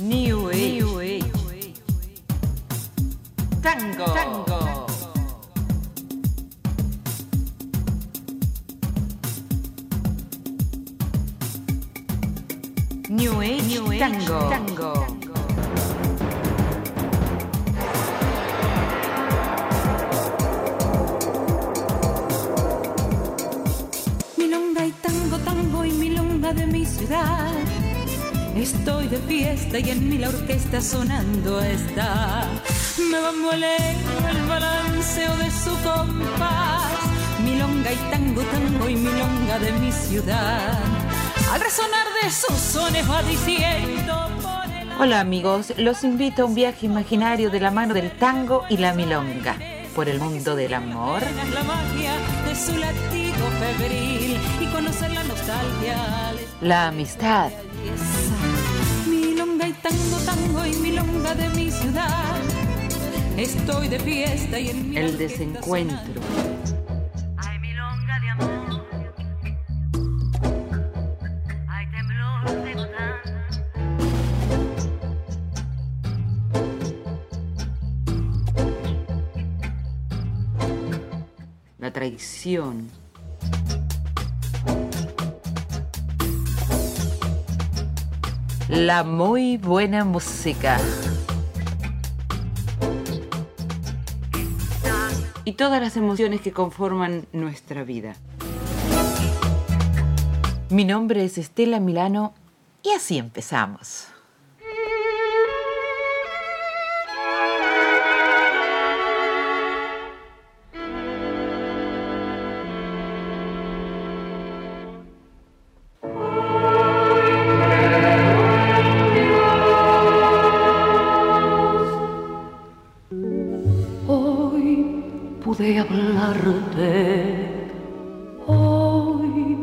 New Age. Tango. Tango. New Age. New Age. Tango. Tango. Milonga y tango, tango y milonga de mi ciudad. Estoy de fiesta y en mí la orquesta sonando está. Me va moler el balanceo de su compás. Milonga y tango, tango y milonga de mi ciudad. Al resonar de sus sones va diciendo. Hola amigos, los invito a un viaje imaginario de la mano del tango y la milonga por el mundo del amor, la magia de su latido febril y conocer la nostalgia. les la amistad, tango, tango y milonga de mi ciudad. Estoy de fiesta y en mi el desencuentro, Hay milonga de amor, hay temblor de gotán, la traición, la muy buena música y todas las emociones que conforman nuestra vida. Mi nombre es Estela Milano y así empezamos. Hoy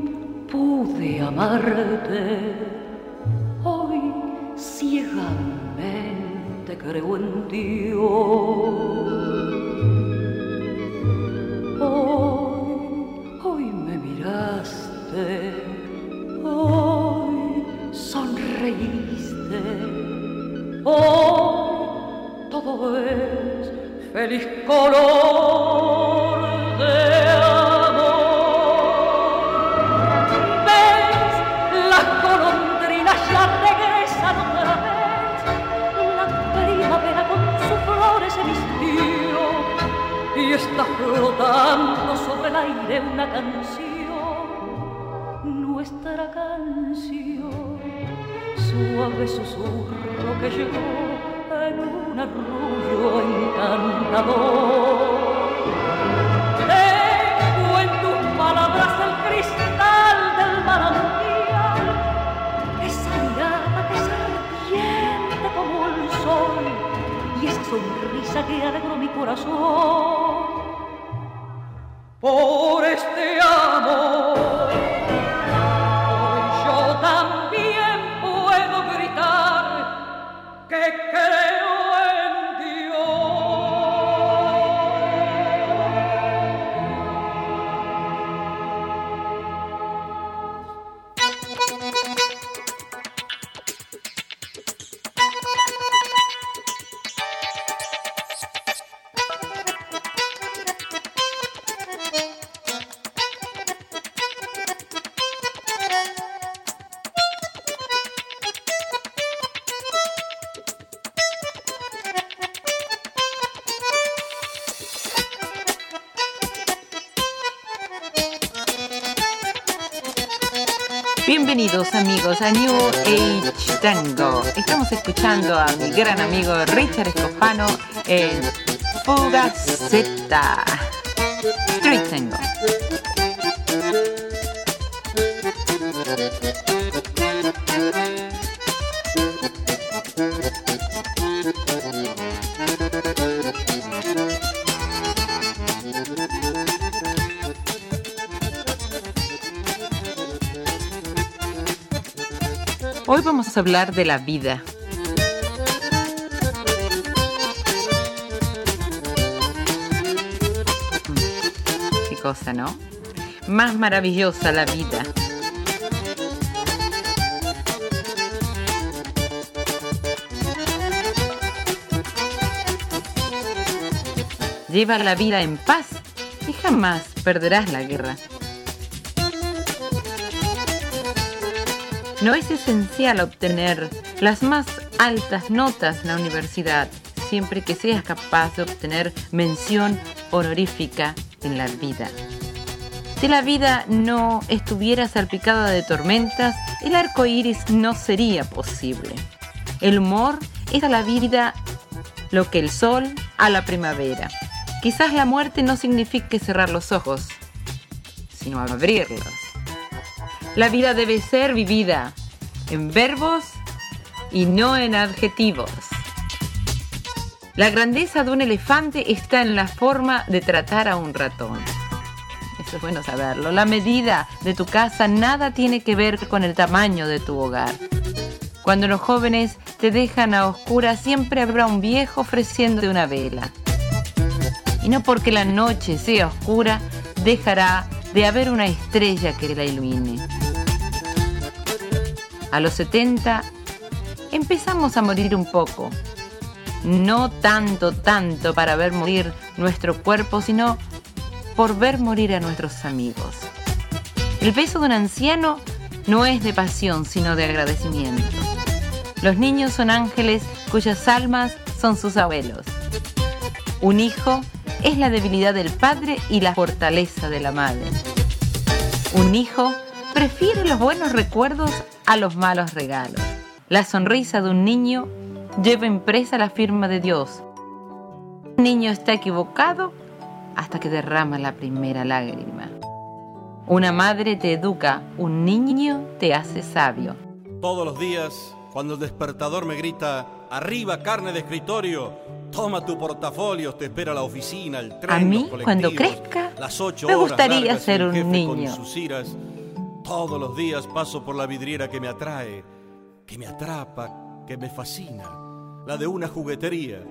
pude amarte, hoy ciegamente creo en Dios. Hoy, hoy me miraste, hoy sonreíste, hoy todo es feliz color aire una canción, nuestra canción. Suave susurro que llegó en un arrullo encantador. Tengo en tus palabras el cristal del manantial, esa mirada que es ardiente como el sol y esa sonrisa que alegró mi corazón por este amor. Bienvenidos amigos a New Age Tango. Estamos escuchando a mi gran amigo Richard Escofano en Fuga Z. Tango. hablar de la vida. Qué cosa, ¿no? Más maravillosa la vida. Lleva la vida en paz y jamás perderás la guerra. No es esencial obtener las más altas notas en la universidad, siempre que seas capaz de obtener mención honorífica en la vida. Si la vida no estuviera salpicada de tormentas, el arco iris no sería posible. El humor es a la vida lo que el sol a la primavera. Quizás la muerte no signifique cerrar los ojos, sino abrirlos. La vida debe ser vivida en verbos y no en adjetivos. La grandeza de un elefante está en la forma de tratar a un ratón. Eso es bueno saberlo. La medida de tu casa nada tiene que ver con el tamaño de tu hogar. Cuando los jóvenes te dejan a oscuras, siempre habrá un viejo ofreciéndote una vela. Y no porque la noche sea oscura, dejará de haber una estrella que la ilumine. A los 70 empezamos a morir un poco. No tanto, tanto para ver morir nuestro cuerpo, sino por ver morir a nuestros amigos. El beso de un anciano no es de pasión, sino de agradecimiento. Los niños son ángeles cuyas almas son sus abuelos. Un hijo es la debilidad del padre y la fortaleza de la madre. Un hijo prefiere los buenos recuerdos a los malos regalos. La sonrisa de un niño lleva impresa la firma de Dios. Un niño está equivocado hasta que derrama la primera lágrima. Una madre te educa, un niño te hace sabio. Todos los días, cuando el despertador me grita, arriba carne de escritorio, toma tu portafolio, te espera la oficina, el tren, A mí, los cuando crezca, las me gustaría largas ser un niño. Con sus iras. Todos los días paso por la vidriera que me atrae, que me atrapa, que me fascina, la de una juguetería.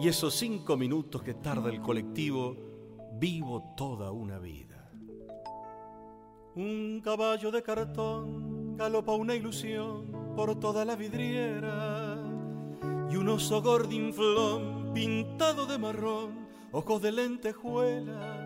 Y esos cinco minutos que tarda el colectivo, vivo toda una vida. Un caballo de cartón galopa una ilusión por toda la vidriera. Y un oso gordinflón pintado de marrón, ojos de lentejuela.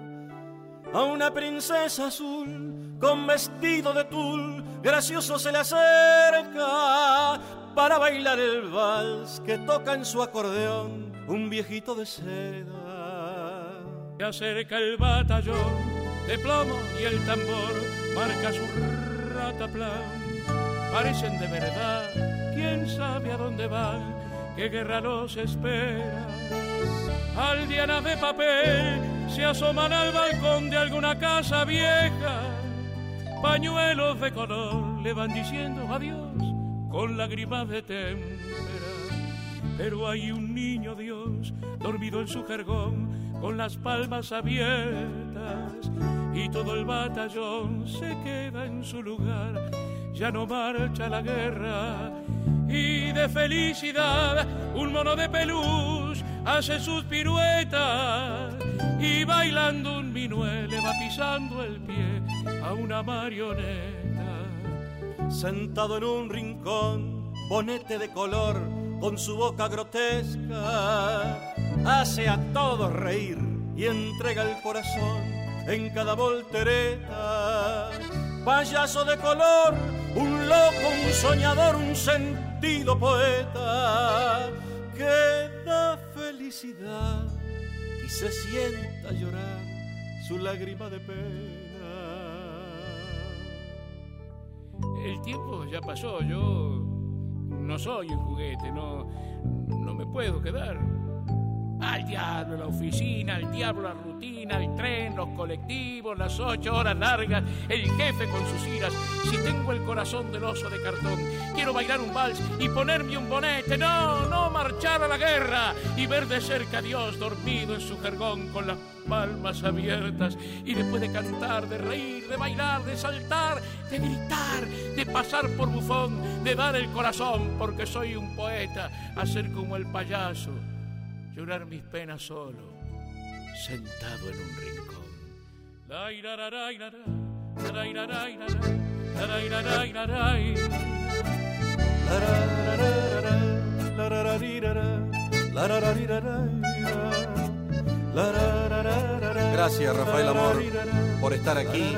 A una princesa azul con vestido de tul, gracioso se le acerca para bailar el vals que toca en su acordeón un viejito de seda. Se acerca el batallón de plomo y el tambor marca su rataplan. Parecen de verdad, quién sabe a dónde van, qué guerra los espera. Aldeanas de papel se asoman al balcón de alguna casa vieja. Pañuelos de color le van diciendo adiós con lágrimas de témpera. Pero hay un niño Dios dormido en su jergón con las palmas abiertas y todo el batallón se queda en su lugar. Ya no marcha la guerra y de felicidad un mono de peluche hace sus piruetas y bailando un minué le el pie una marioneta. Sentado en un rincón, bonete de color, con su boca grotesca, hace a todos reír y entrega el corazón en cada voltereta. Payaso de color, un loco, un soñador, un sentido poeta que da felicidad y se sienta llorar su lágrima de pena. El tiempo ya pasó, yo no soy un juguete, no, no me puedo quedar. Al diablo la oficina, al diablo la rutina, el tren, los colectivos, las ocho horas largas, el jefe con sus iras. Si tengo el corazón del oso de cartón, quiero bailar un vals y ponerme un bonete. No, no marchar a la guerra y ver de cerca a Dios dormido en su jergón con las palmas abiertas. Y después de cantar, de reír, de bailar, de saltar, de gritar, de pasar por bufón, de dar el corazón porque soy un poeta, hacer como el payaso llorar mis penas solo, sentado en un rincón. Gracias, Rafael Amor, por estar aquí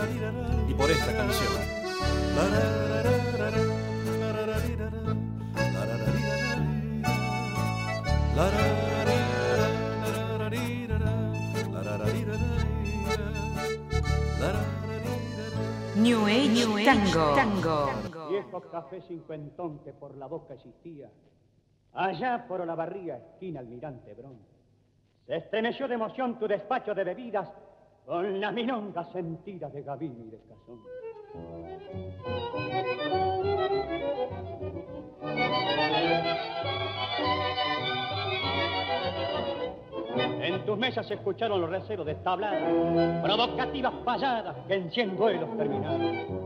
y por esta canción. New Age, New Age Tango. Tango. Viejo café cincuentón que por la boca existía, allá por la barría, esquina Almirante Brón. Se estremeció de emoción tu despacho de bebidas con la milonga sentida de Gavín y de. En tus mesas se escucharon los receros de tabladas, provocativas payadas que en cien duelos terminaron.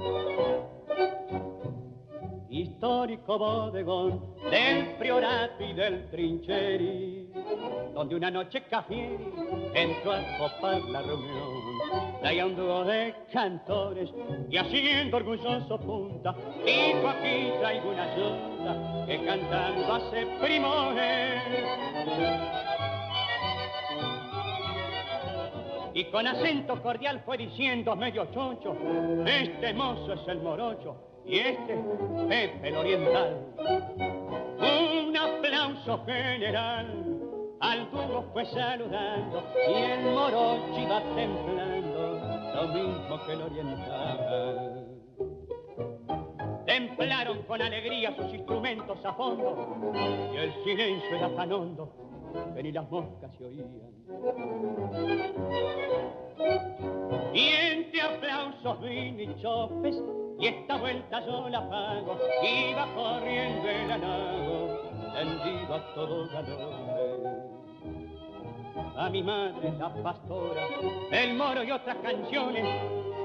Histórico bodegón del priorato y del trincheri, donde una noche Cafieri entró a copar la reunión. Traía un dúo de cantores y haciendo orgulloso punta, dijo aquí traigo una ayuda que cantando hace primores y con acento cordial fue diciendo medio choncho, este mozo es el morocho y este Pepe el oriental. Un aplauso general al dúo fue saludando y el morocho iba templando lo mismo que el oriental. Templaron con alegría sus instrumentos a fondo y el silencio era tan hondo que ni las moscas se oían. Y entre aplausos vine y chopes, y esta vuelta yo la pago, iba corriendo el halago, tendido a todo galón. A mi madre, la pastora, el moro y otras canciones,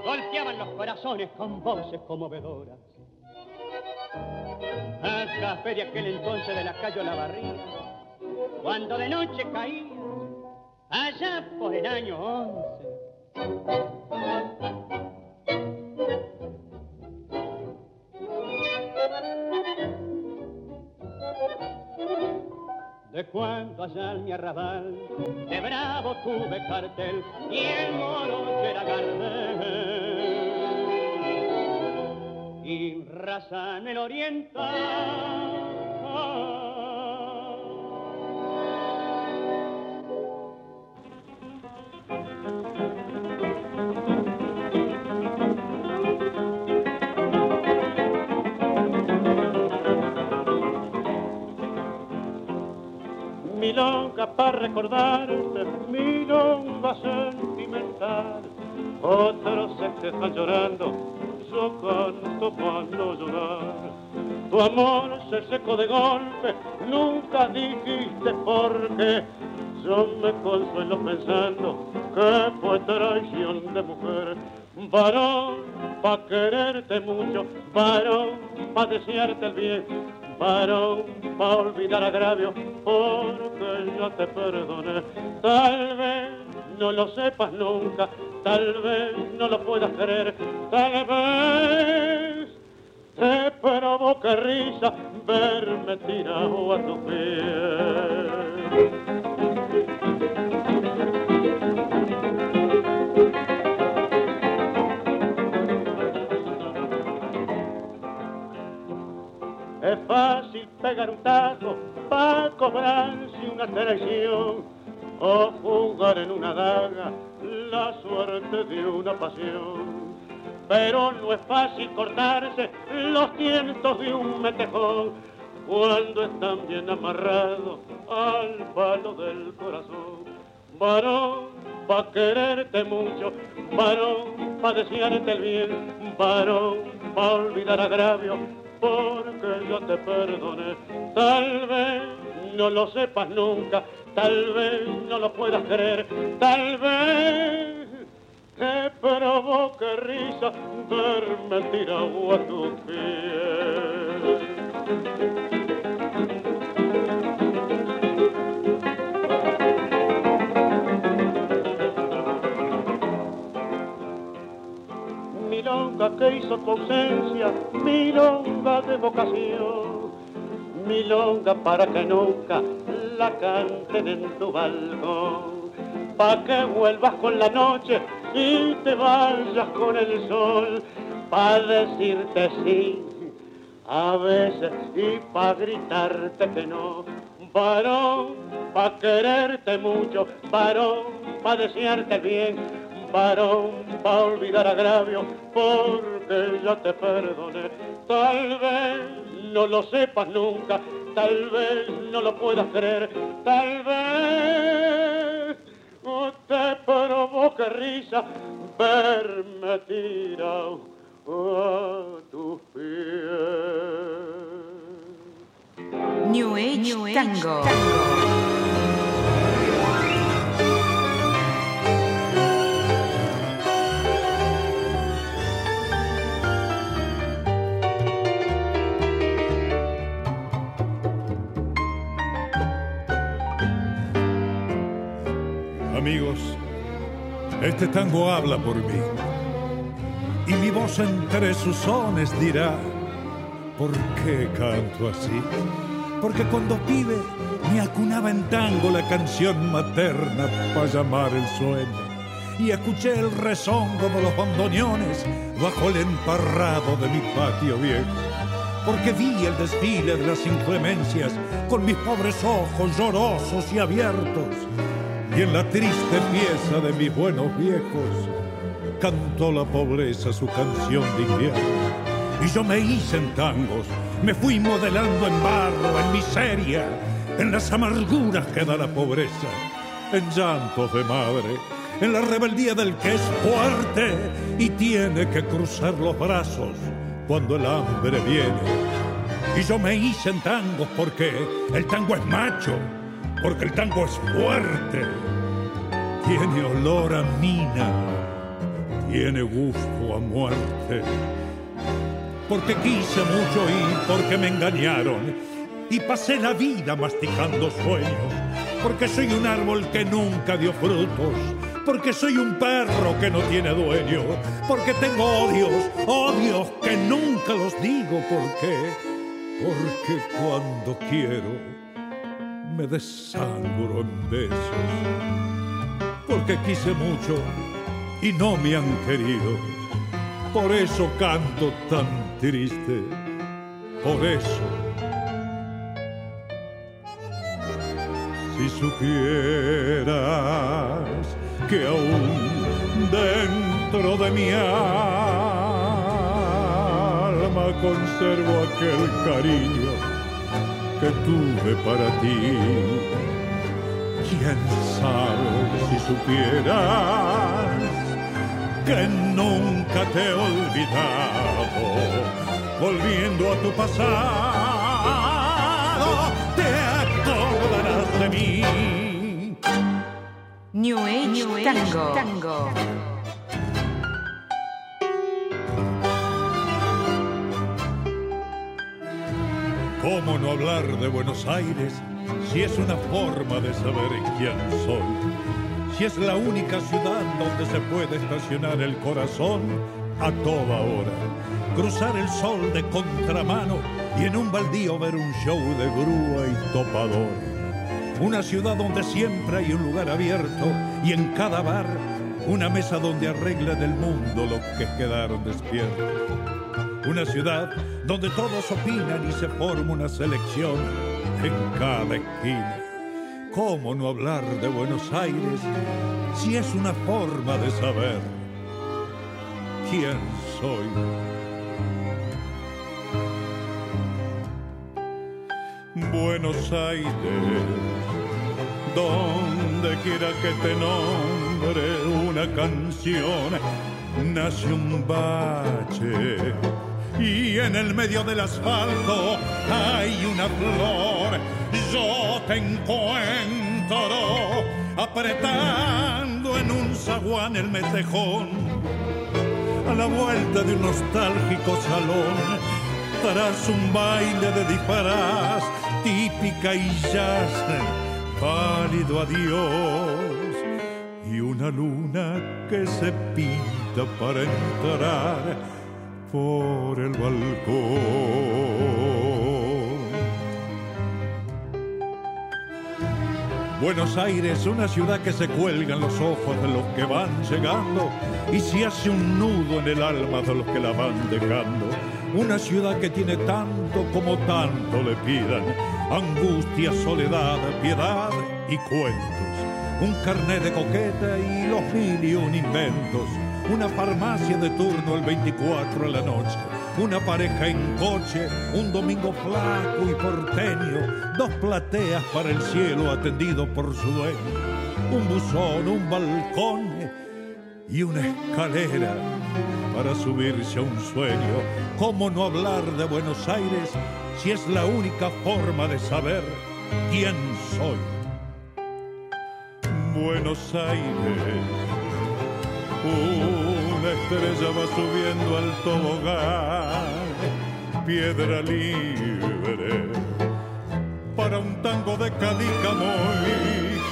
golpeaban los corazones con voces conmovedoras. A café de aquel entonces de la calle La Barriga, cuando de noche caía, allá por el año once. De cuando allá en mi arrabal, de bravo tuve cartel y el moro era Gardel. Y raza en el oriental milonga para recordarte, milonga sentimental. Otros se quejan llorando, yo canto no llorar. Tu amor se secó de golpe, nunca dijiste por qué. Yo me consuelo pensando que fue traición de mujer. Varón, pa' quererte mucho, varón, pa' desearte el bien, varón, pa' olvidar agravio, porque yo te perdoné. Tal vez no lo sepas nunca, tal vez no lo puedas creer, tal vez te provoque risa verme tirado a tu pies. Pegar un tajo para cobrarse una traición o jugar en una daga la suerte de una pasión. Pero no es fácil cortarse los tientos de un metejón cuando están bien amarrados al palo del corazón. Varón, pa' quererte mucho, varón, pa' desearte el bien, varón, pa' olvidar agravio, porque yo te perdone. Tal vez no lo sepas nunca, tal vez no lo puedas creer, tal vez te provoque risa verme tirado a tu pies. milonga que hizo tu ausencia, milonga de vocación, milonga para que nunca la canten en tu balcón. pa' que vuelvas con la noche y te vayas con el sol, pa' decirte sí a veces y pa' gritarte que no. Varón, pa' quererte mucho, varón, pa' desearte bien, varón, pa' olvidar agravio, porque ya te perdoné. Tal vez no lo sepas nunca, tal vez no lo puedas creer, tal vez te provoque risa verme tirado a tus pies. New Age, New Age Tango. Amigos, este tango habla por mí. Y mi voz entre sus sones dirá, ¿por qué canto así? Porque cuando pibe me acunaba en tango la canción materna para llamar el sueño. Y escuché el rezongo de los bandoneones bajo el emparrado de mi patio viejo. Porque vi el desfile de las inclemencias con mis pobres ojos llorosos y abiertos. Y en la triste pieza de mis buenos viejos cantó la pobreza su canción de invierno. Y yo me hice en tangos, me fui modelando en barro, en miseria, en las amarguras que da la pobreza, en llantos de madre, en la rebeldía del que es fuerte y tiene que cruzar los brazos cuando el hambre viene. Y yo me hice en tangos porque el tango es macho, porque el tango es fuerte, tiene olor a mina, tiene gusto a muerte. Porque quise mucho y porque me engañaron. Y pasé la vida masticando sueños. Porque soy un árbol que nunca dio frutos. Porque soy un perro que no tiene dueño. Porque tengo odios, odios que nunca los digo. ¿Por qué? Porque cuando quiero me desangro en besos. Porque quise mucho y no me han querido. Por eso canto tan triste, por eso. Si supieras que aún dentro de mi alma conservo aquel cariño que tuve para ti. ¿Quién sabe si supieras que nunca te he olvidado, volviendo a tu pasado, te acordarás de mí. New Age, New Age Tango. Tango. ¿Cómo no hablar de Buenos Aires si es una forma de saber quién soy? Si es la única ciudad donde se puede estacionar el corazón a toda hora, cruzar el sol de contramano y en un baldío ver un show de grúa y topador. Una ciudad donde siempre hay un lugar abierto y en cada bar una mesa donde arreglan el mundo los que quedaron despiertos. Una ciudad donde todos opinan y se forma una selección en cada esquina. ¿Cómo no hablar de Buenos Aires si es una forma de saber quién soy? Buenos Aires, donde quiera que te nombre una canción, nace un bache y en el medio del asfalto hay una flor. Yo te encuentro apretando en un zaguán el metejón a la vuelta de un nostálgico salón tras un baile de disparas típica y jazz pálido adiós y una luna que se pinta para entrar por el balcón. Buenos Aires, una ciudad que se cuelga en los ojos de los que van llegando y se hace un nudo en el alma de los que la van dejando. Una ciudad que tiene tanto como tanto le pidan, angustia, soledad, piedad y cuentos. Un carnet de coqueta y los mil y un inventos. Una farmacia de turno el 24 a la noche una pareja en coche, un domingo flaco y porteño, dos plateas para el cielo atendido por su dueño, un buzón, un balcón y una escalera para subirse a un sueño. ¿Cómo no hablar de Buenos Aires si es la única forma de saber quién soy? Buenos Aires. Una estrella va subiendo al tobogán, piedra libre, para un tango de cadícamo y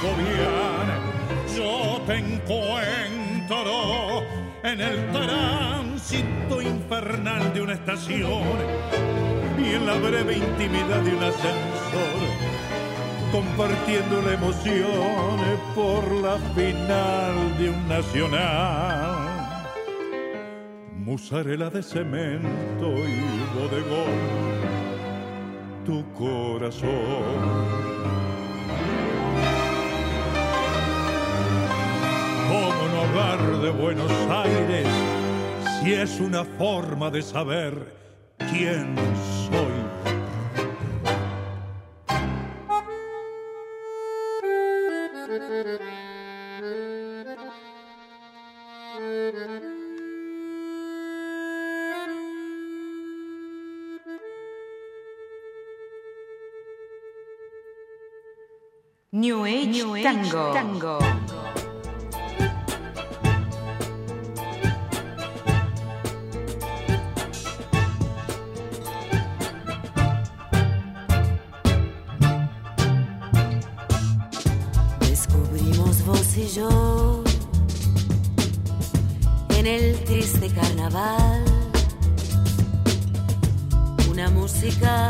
jovial. Yo te encuentro en el tránsito infernal de una estación y en la breve intimidad de un ascensor compartiendo la emoción por la final de un nacional. Musarela de cemento y bodegón, tu corazón. ¿Cómo no hablar de Buenos Aires si es una forma de saber quién New Age, New Age Tango. Tango. Descubrimos vos y yo en el triste carnaval una música